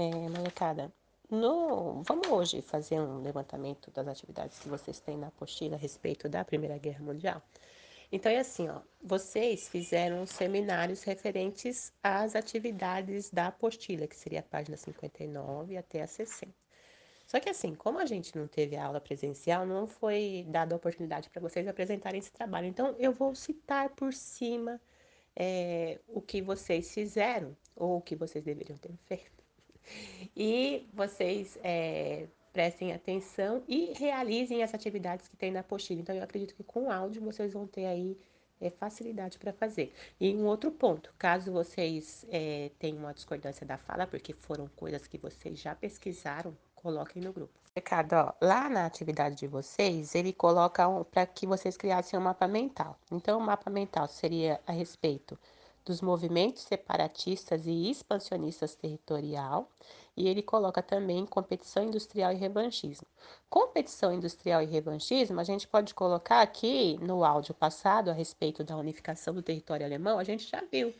É, molecada, no, vamos hoje fazer um levantamento das atividades que vocês têm na apostila a respeito da Primeira Guerra Mundial. Então é assim, ó, vocês fizeram seminários referentes às atividades da apostila, que seria a página 59 até a 60. Só que assim, como a gente não teve aula presencial, não foi dada a oportunidade para vocês apresentarem esse trabalho. Então eu vou citar por cima é, o que vocês fizeram ou o que vocês deveriam ter feito e vocês é, prestem atenção e realizem as atividades que tem na apostila. Então, eu acredito que com áudio vocês vão ter aí é, facilidade para fazer. E um outro ponto, caso vocês é, tenham uma discordância da fala, porque foram coisas que vocês já pesquisaram, coloquem no grupo. Ricardo, ó, lá na atividade de vocês, ele coloca um, para que vocês criassem um mapa mental. Então, o mapa mental seria a respeito dos movimentos separatistas e expansionistas territorial, e ele coloca também competição industrial e revanchismo. Competição industrial e revanchismo, a gente pode colocar aqui no áudio passado a respeito da unificação do território alemão, a gente já viu,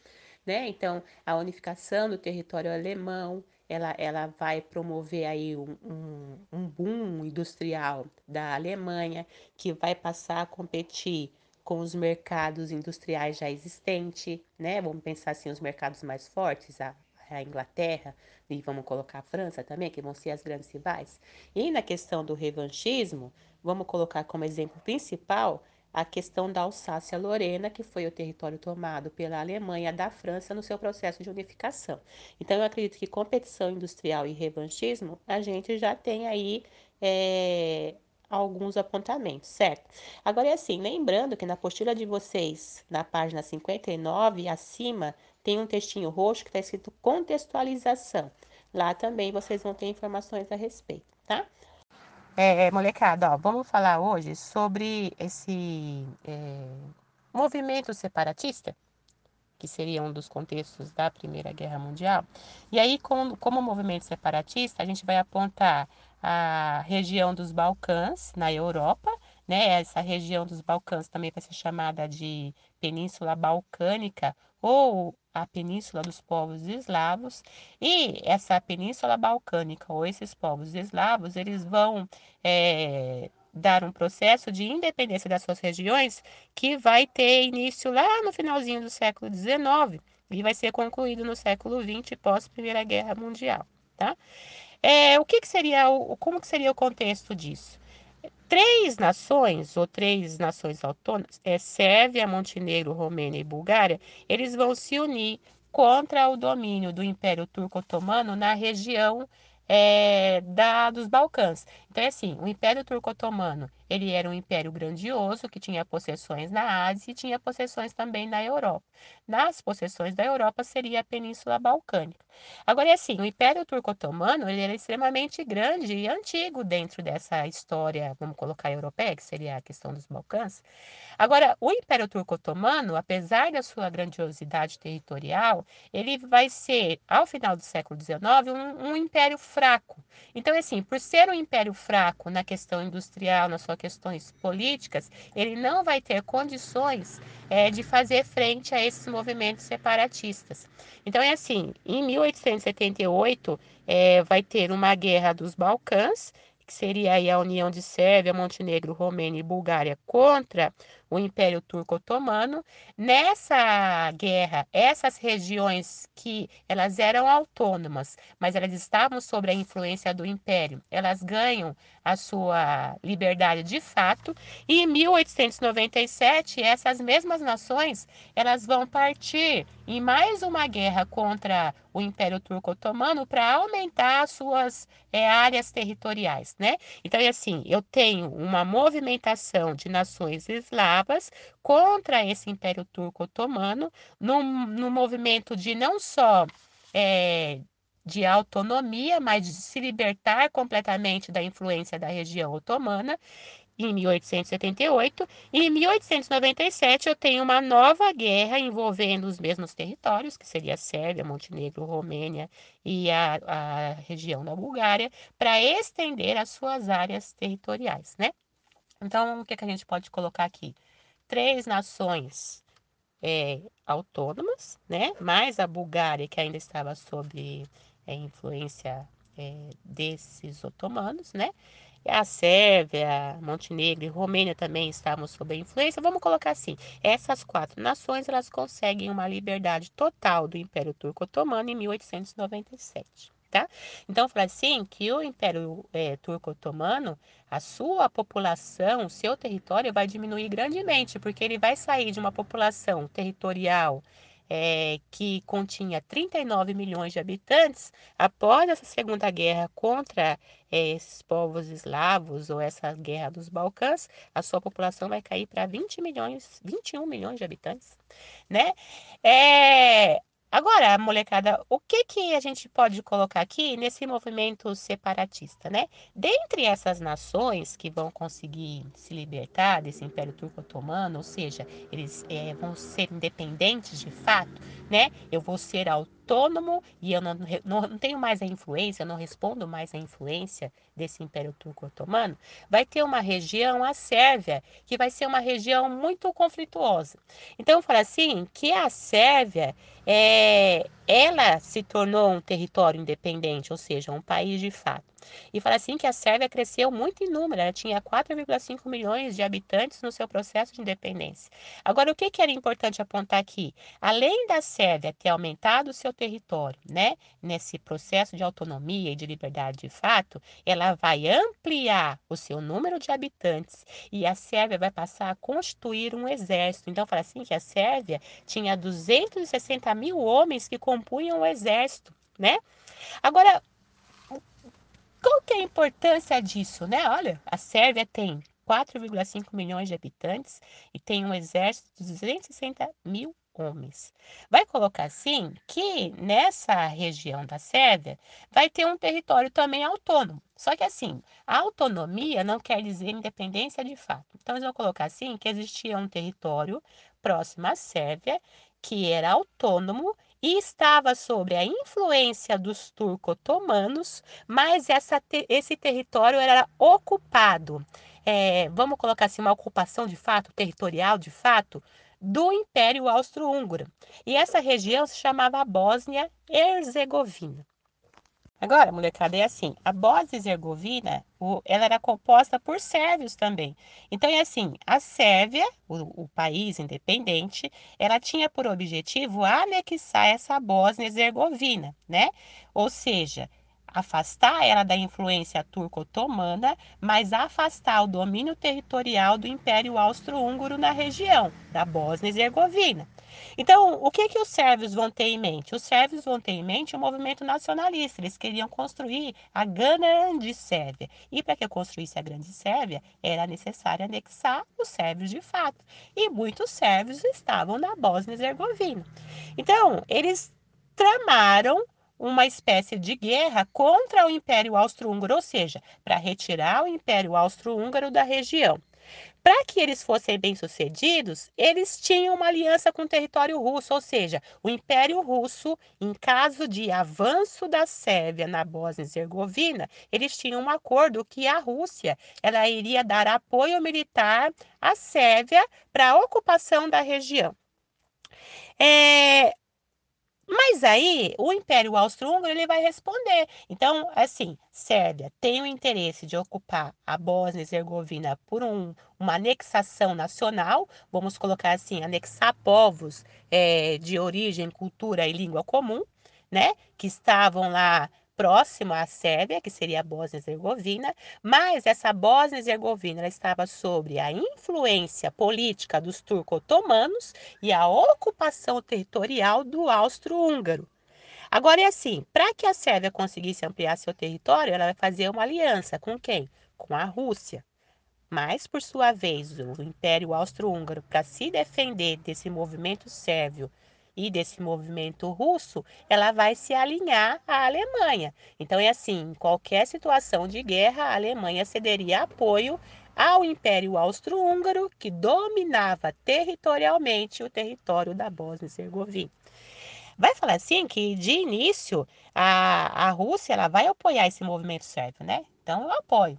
né? Então, a unificação do território alemão, ela, ela vai promover aí um, um, um boom industrial da Alemanha, que vai passar a competir com os mercados industriais já existentes, né? Vamos pensar assim, os mercados mais fortes, a, a Inglaterra, e vamos colocar a França também, que vão ser as grandes rivais. E na questão do revanchismo, vamos colocar como exemplo principal a questão da Alsácia-Lorena, que foi o território tomado pela Alemanha da França no seu processo de unificação. Então, eu acredito que competição industrial e revanchismo, a gente já tem aí é, alguns apontamentos, certo? Agora é assim, lembrando que na apostila de vocês, na página 59, acima, tem um textinho roxo que está escrito contextualização. Lá também vocês vão ter informações a respeito, tá? É, molecada, ó, vamos falar hoje sobre esse é, movimento separatista, que seria um dos contextos da Primeira Guerra Mundial. E aí, como, como movimento separatista, a gente vai apontar a região dos Balcãs, na Europa, né? Essa região dos Balcãs também vai ser chamada de Península Balcânica ou a Península dos Povos Eslavos. E essa Península Balcânica ou esses povos eslavos, eles vão é, dar um processo de independência das suas regiões que vai ter início lá no finalzinho do século XIX e vai ser concluído no século XX, pós Primeira Guerra Mundial, tá? É, o que, que seria o, como que seria o contexto disso? Três nações, ou três nações autônomas, é Sérvia, Montenegro, Romênia e Bulgária, eles vão se unir contra o domínio do Império Turco Otomano na região é, da, dos Balcãs. Então, é assim, o Império Turco-Otomano, ele era um império grandioso que tinha possessões na Ásia e tinha possessões também na Europa. Nas possessões da Europa seria a Península Balcânica. Agora, é assim, o Império Turco-Otomano, ele era extremamente grande e antigo dentro dessa história, vamos colocar europeia, que seria a questão dos Balcãs. Agora, o Império Turco-Otomano, apesar da sua grandiosidade territorial, ele vai ser, ao final do século XIX, um, um império fraco. Então, assim, por ser um império fraco na questão industrial, nas suas questões políticas, ele não vai ter condições é, de fazer frente a esses movimentos separatistas. Então, é assim, em 1878 é, vai ter uma guerra dos Balcãs, que seria aí a união de Sérvia, Montenegro, Romênia e Bulgária contra o Império Turco Otomano. Nessa guerra, essas regiões que elas eram autônomas, mas elas estavam sob a influência do Império, elas ganham a sua liberdade de fato. E em 1897, essas mesmas nações, elas vão partir em mais uma guerra contra o Império Turco Otomano para aumentar as suas é, áreas territoriais, né? Então, é assim, eu tenho uma movimentação de nações contra esse Império Turco Otomano, num, num movimento de não só é, de autonomia, mas de se libertar completamente da influência da região otomana em 1878. E em 1897 eu tenho uma nova guerra envolvendo os mesmos territórios, que seria Sérvia, Montenegro, Romênia e a, a região da Bulgária, para estender as suas áreas territoriais, né? Então, o que, que a gente pode colocar aqui? Três nações é, autônomas, né? Mais a Bulgária, que ainda estava sob é, influência é, desses otomanos, né? A Sérvia, Montenegro e Romênia também estavam sob a influência. Vamos colocar assim: essas quatro nações elas conseguem uma liberdade total do Império Turco Otomano em 1897. Tá? Então, fala assim que o Império é, Turco Otomano, a sua população, o seu território vai diminuir grandemente, porque ele vai sair de uma população territorial é, que continha 39 milhões de habitantes, após essa Segunda Guerra contra é, esses povos eslavos ou essa guerra dos Balcãs, a sua população vai cair para 20 milhões, 21 milhões de habitantes, né? É, Agora, molecada, o que que a gente pode colocar aqui nesse movimento separatista, né? Dentre essas nações que vão conseguir se libertar desse Império Turco Otomano, ou seja, eles é, vão ser independentes de fato, né? Eu vou ser autônomo e eu não, não, não tenho mais a influência, eu não respondo mais à influência desse Império Turco Otomano. Vai ter uma região, a Sérvia, que vai ser uma região muito conflituosa. Então, fala assim que a Sérvia é, ela se tornou um território independente, ou seja, um país de fato. E fala assim que a Sérvia cresceu muito em número, ela tinha 4,5 milhões de habitantes no seu processo de independência. Agora, o que, que era importante apontar aqui? Além da Sérvia ter aumentado o seu território, né, nesse processo de autonomia e de liberdade de fato, ela vai ampliar o seu número de habitantes e a Sérvia vai passar a constituir um exército. Então, fala assim que a Sérvia tinha 260 mil homens que compunham o exército, né? Agora, qual que é a importância disso, né? Olha, a Sérvia tem 4,5 milhões de habitantes e tem um exército de 260 mil homens. Vai colocar assim que nessa região da Sérvia vai ter um território também autônomo. Só que assim, a autonomia não quer dizer independência de fato. Então, eles vão colocar assim que existia um território próximo à Sérvia que era autônomo e estava sob a influência dos turco-otomanos, mas essa, esse território era ocupado. É, vamos colocar assim, uma ocupação de fato, territorial de fato, do Império Austro-Húngaro. E essa região se chamava Bósnia-Herzegovina. Agora, molecada, é assim, a Bósnia-Herzegovina, ela era composta por sérvios também. Então, é assim, a Sérvia, o, o país independente, ela tinha por objetivo anexar essa Bósnia-Herzegovina, né? Ou seja, afastar ela da influência turco-otomana, mas afastar o domínio territorial do Império Austro-Húngaro na região da Bósnia e Herzegovina. Então, o que, que os sérvios vão ter em mente? Os sérvios vão ter em mente o movimento nacionalista. Eles queriam construir a grande Sérvia. E para que construísse a grande Sérvia, era necessário anexar os sérvios de fato. E muitos sérvios estavam na Bósnia e Herzegovina. Então, eles tramaram uma espécie de guerra contra o Império Austro-Húngaro, ou seja, para retirar o Império Austro-Húngaro da região. Para que eles fossem bem-sucedidos, eles tinham uma aliança com o território russo, ou seja, o Império Russo, em caso de avanço da Sérvia na Bósnia-Herzegovina, eles tinham um acordo que a Rússia ela iria dar apoio militar à Sérvia para a ocupação da região. É, mas aí o Império Austro-Húngaro ele vai responder. Então, assim, Sérvia tem o interesse de ocupar a Bósnia e Herzegovina por um, uma anexação nacional, vamos colocar assim, anexar povos é, de origem, cultura e língua comum, né, que estavam lá próximo à Sérvia, que seria a Bósnia-Herzegovina, mas essa Bósnia-Herzegovina estava sob a influência política dos turco-otomanos e a ocupação territorial do austro-húngaro. Agora é assim, para que a Sérvia conseguisse ampliar seu território, ela vai fazer uma aliança com quem? Com a Rússia. Mas, por sua vez, o Império Austro-Húngaro, para se defender desse movimento sérvio e desse movimento russo, ela vai se alinhar à Alemanha. Então é assim, em qualquer situação de guerra, a Alemanha cederia apoio ao Império Austro-Húngaro, que dominava territorialmente o território da Bósnia-Herzegovina. Vai falar assim que de início a, a Rússia ela vai apoiar esse movimento sérvio, né? Então eu apoio.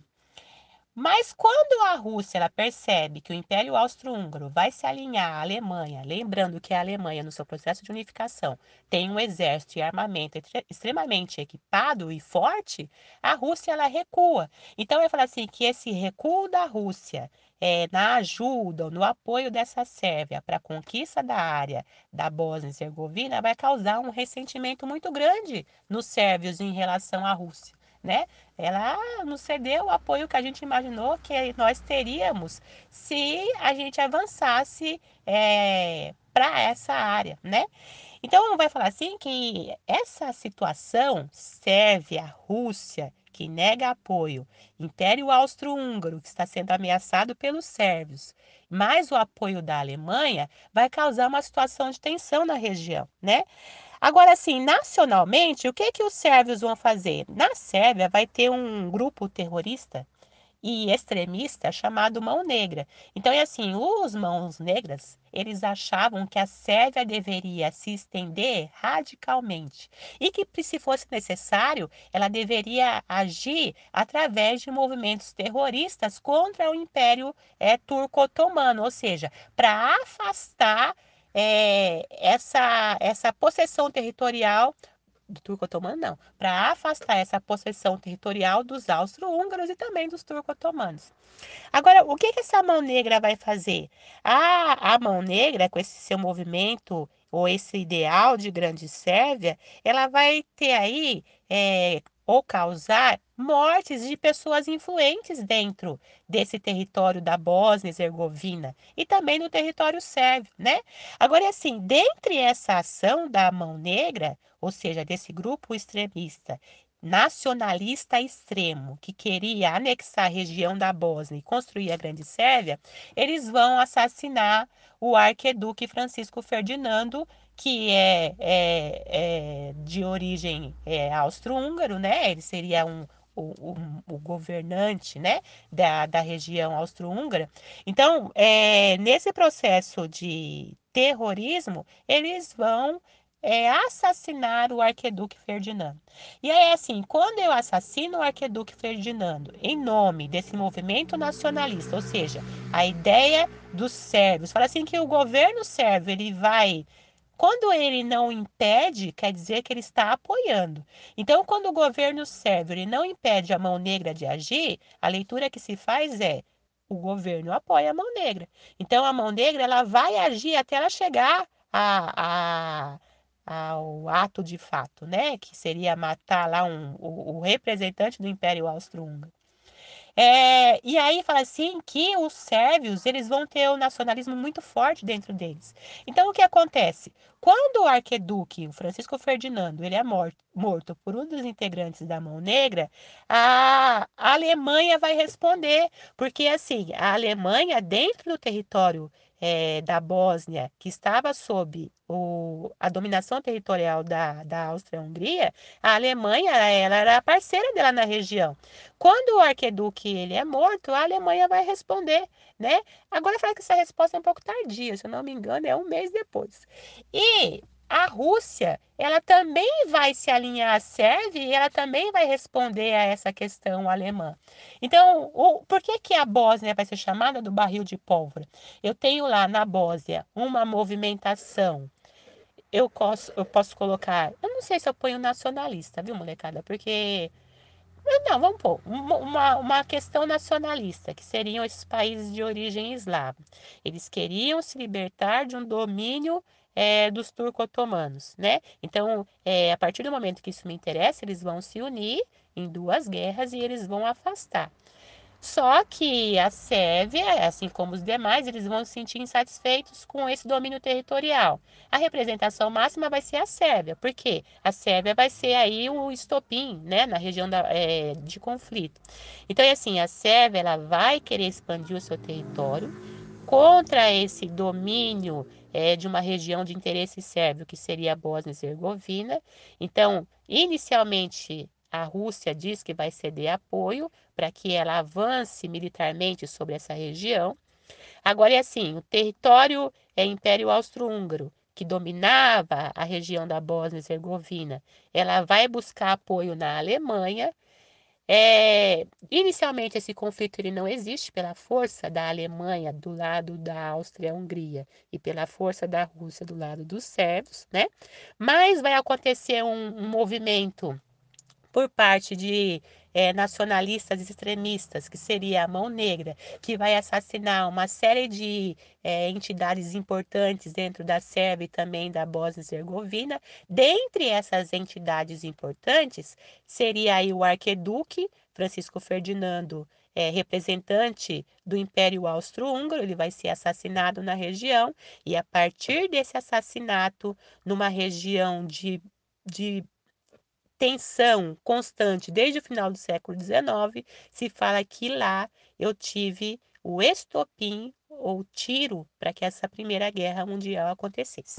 Mas quando a Rússia ela percebe que o Império Austro-Húngaro vai se alinhar à Alemanha, lembrando que a Alemanha, no seu processo de unificação, tem um exército e armamento extremamente equipado e forte, a Rússia ela recua. Então, eu falo assim que esse recuo da Rússia é, na ajuda, no apoio dessa Sérvia para a conquista da área da Bósnia e Herzegovina vai causar um ressentimento muito grande nos sérvios em relação à Rússia né? Ela não cedeu o apoio que a gente imaginou que nós teríamos se a gente avançasse é, para essa área, né? Então, vai falar assim que essa situação serve à Rússia, que nega apoio, Império Austro-Húngaro, que está sendo ameaçado pelos sérvios, mais o apoio da Alemanha, vai causar uma situação de tensão na região, né? Agora, assim, nacionalmente, o que, que os sérvios vão fazer? Na Sérvia vai ter um grupo terrorista e extremista chamado Mão Negra. Então, é assim, os Mãos Negras, eles achavam que a Sérvia deveria se estender radicalmente e que, se fosse necessário, ela deveria agir através de movimentos terroristas contra o Império é, Turco-Otomano, ou seja, para afastar é, essa, essa possessão territorial do turco otomano, não, para afastar essa possessão territorial dos austro-húngaros e também dos turco-otomanos. Agora, o que, que essa mão negra vai fazer? A, a mão negra, com esse seu movimento ou esse ideal de grande Sérvia, ela vai ter aí é, ou causar mortes de pessoas influentes dentro desse território da Bósnia e e também no território sérvio, né? Agora, assim, dentre essa ação da Mão Negra, ou seja, desse grupo extremista nacionalista extremo que queria anexar a região da Bósnia e construir a Grande Sérvia, eles vão assassinar o arqueduque Francisco Ferdinando que é, é, é de origem é, austro-húngaro, né? Ele seria um, o, o, governante né, da, da região austro-húngara. Então, é, nesse processo de terrorismo, eles vão é, assassinar o arqueduque Ferdinando. E aí, assim, quando eu assassino o arqueduque Ferdinando em nome desse movimento nacionalista, ou seja, a ideia dos sérvios, fala assim que o governo sérvio ele vai quando ele não impede, quer dizer que ele está apoiando. Então, quando o governo sérvio ele não impede a mão negra de agir, a leitura que se faz é o governo apoia a mão negra. Então, a mão negra ela vai agir até ela chegar a, a, ao ato de fato, né? Que seria matar lá um, o, o representante do Império Austro-Húngaro. É, e aí fala assim que os sérvios eles vão ter o nacionalismo muito forte dentro deles. Então o que acontece? Quando o arqueduque, o Francisco Ferdinando, ele é morto, morto por um dos integrantes da Mão Negra, a Alemanha vai responder, porque assim a Alemanha dentro do território é, da Bósnia, que estava sob o, a dominação territorial da, da Áustria-Hungria, a Alemanha ela era parceira dela na região. Quando o arqueduque ele é morto, a Alemanha vai responder, né? Agora fala que essa resposta é um pouco tardia, se eu não me engano, é um mês depois. E a Rússia, ela também vai se alinhar à Sérvia e ela também vai responder a essa questão alemã. Então, o, por que, que a Bósnia vai ser chamada do barril de pólvora? Eu tenho lá na Bósnia uma movimentação. Eu posso, eu posso colocar, eu não sei se eu ponho nacionalista, viu, molecada? Porque não, vamos pôr uma, uma questão nacionalista, que seriam esses países de origem eslava. Eles queriam se libertar de um domínio é, dos turco-otomanos, né? Então, é, a partir do momento que isso me interessa, eles vão se unir em duas guerras e eles vão afastar. Só que a Sérvia, assim como os demais, eles vão se sentir insatisfeitos com esse domínio territorial. A representação máxima vai ser a Sérvia, porque a Sérvia vai ser aí o estopim, né, na região da, é, de conflito. Então, é assim, a Sérvia ela vai querer expandir o seu território contra esse domínio é, de uma região de interesse sérvio, que seria a Bósnia e Herzegovina. Então, inicialmente, a Rússia diz que vai ceder apoio para que ela avance militarmente sobre essa região. Agora é assim, o território é Império Austro-Húngaro, que dominava a região da Bósnia e Herzegovina, ela vai buscar apoio na Alemanha. Eh, inicialmente esse conflito ele não existe pela força da Alemanha do lado da Áustria-Hungria e pela força da Rússia do lado dos sérvios, né, mas vai acontecer um um movimento por parte de, eh, nacionalistas extremistas, que seria a Mão Negra, que vai assassinar uma série de, eh, entidades importantes dentro da Sérvia e também da Bósnia e Herzegovina. Dentre essas entidades importantes, seria aí o arquiduque Francisco Ferdinando, eh, representante do Império Austro-Húngaro, ele vai ser assassinado na região, e a partir desse assassinato, numa região de de tensão constante desde o final do século XIX, se fala que lá eu tive o estopim ou tiro para que essa primeira guerra mundial acontecesse.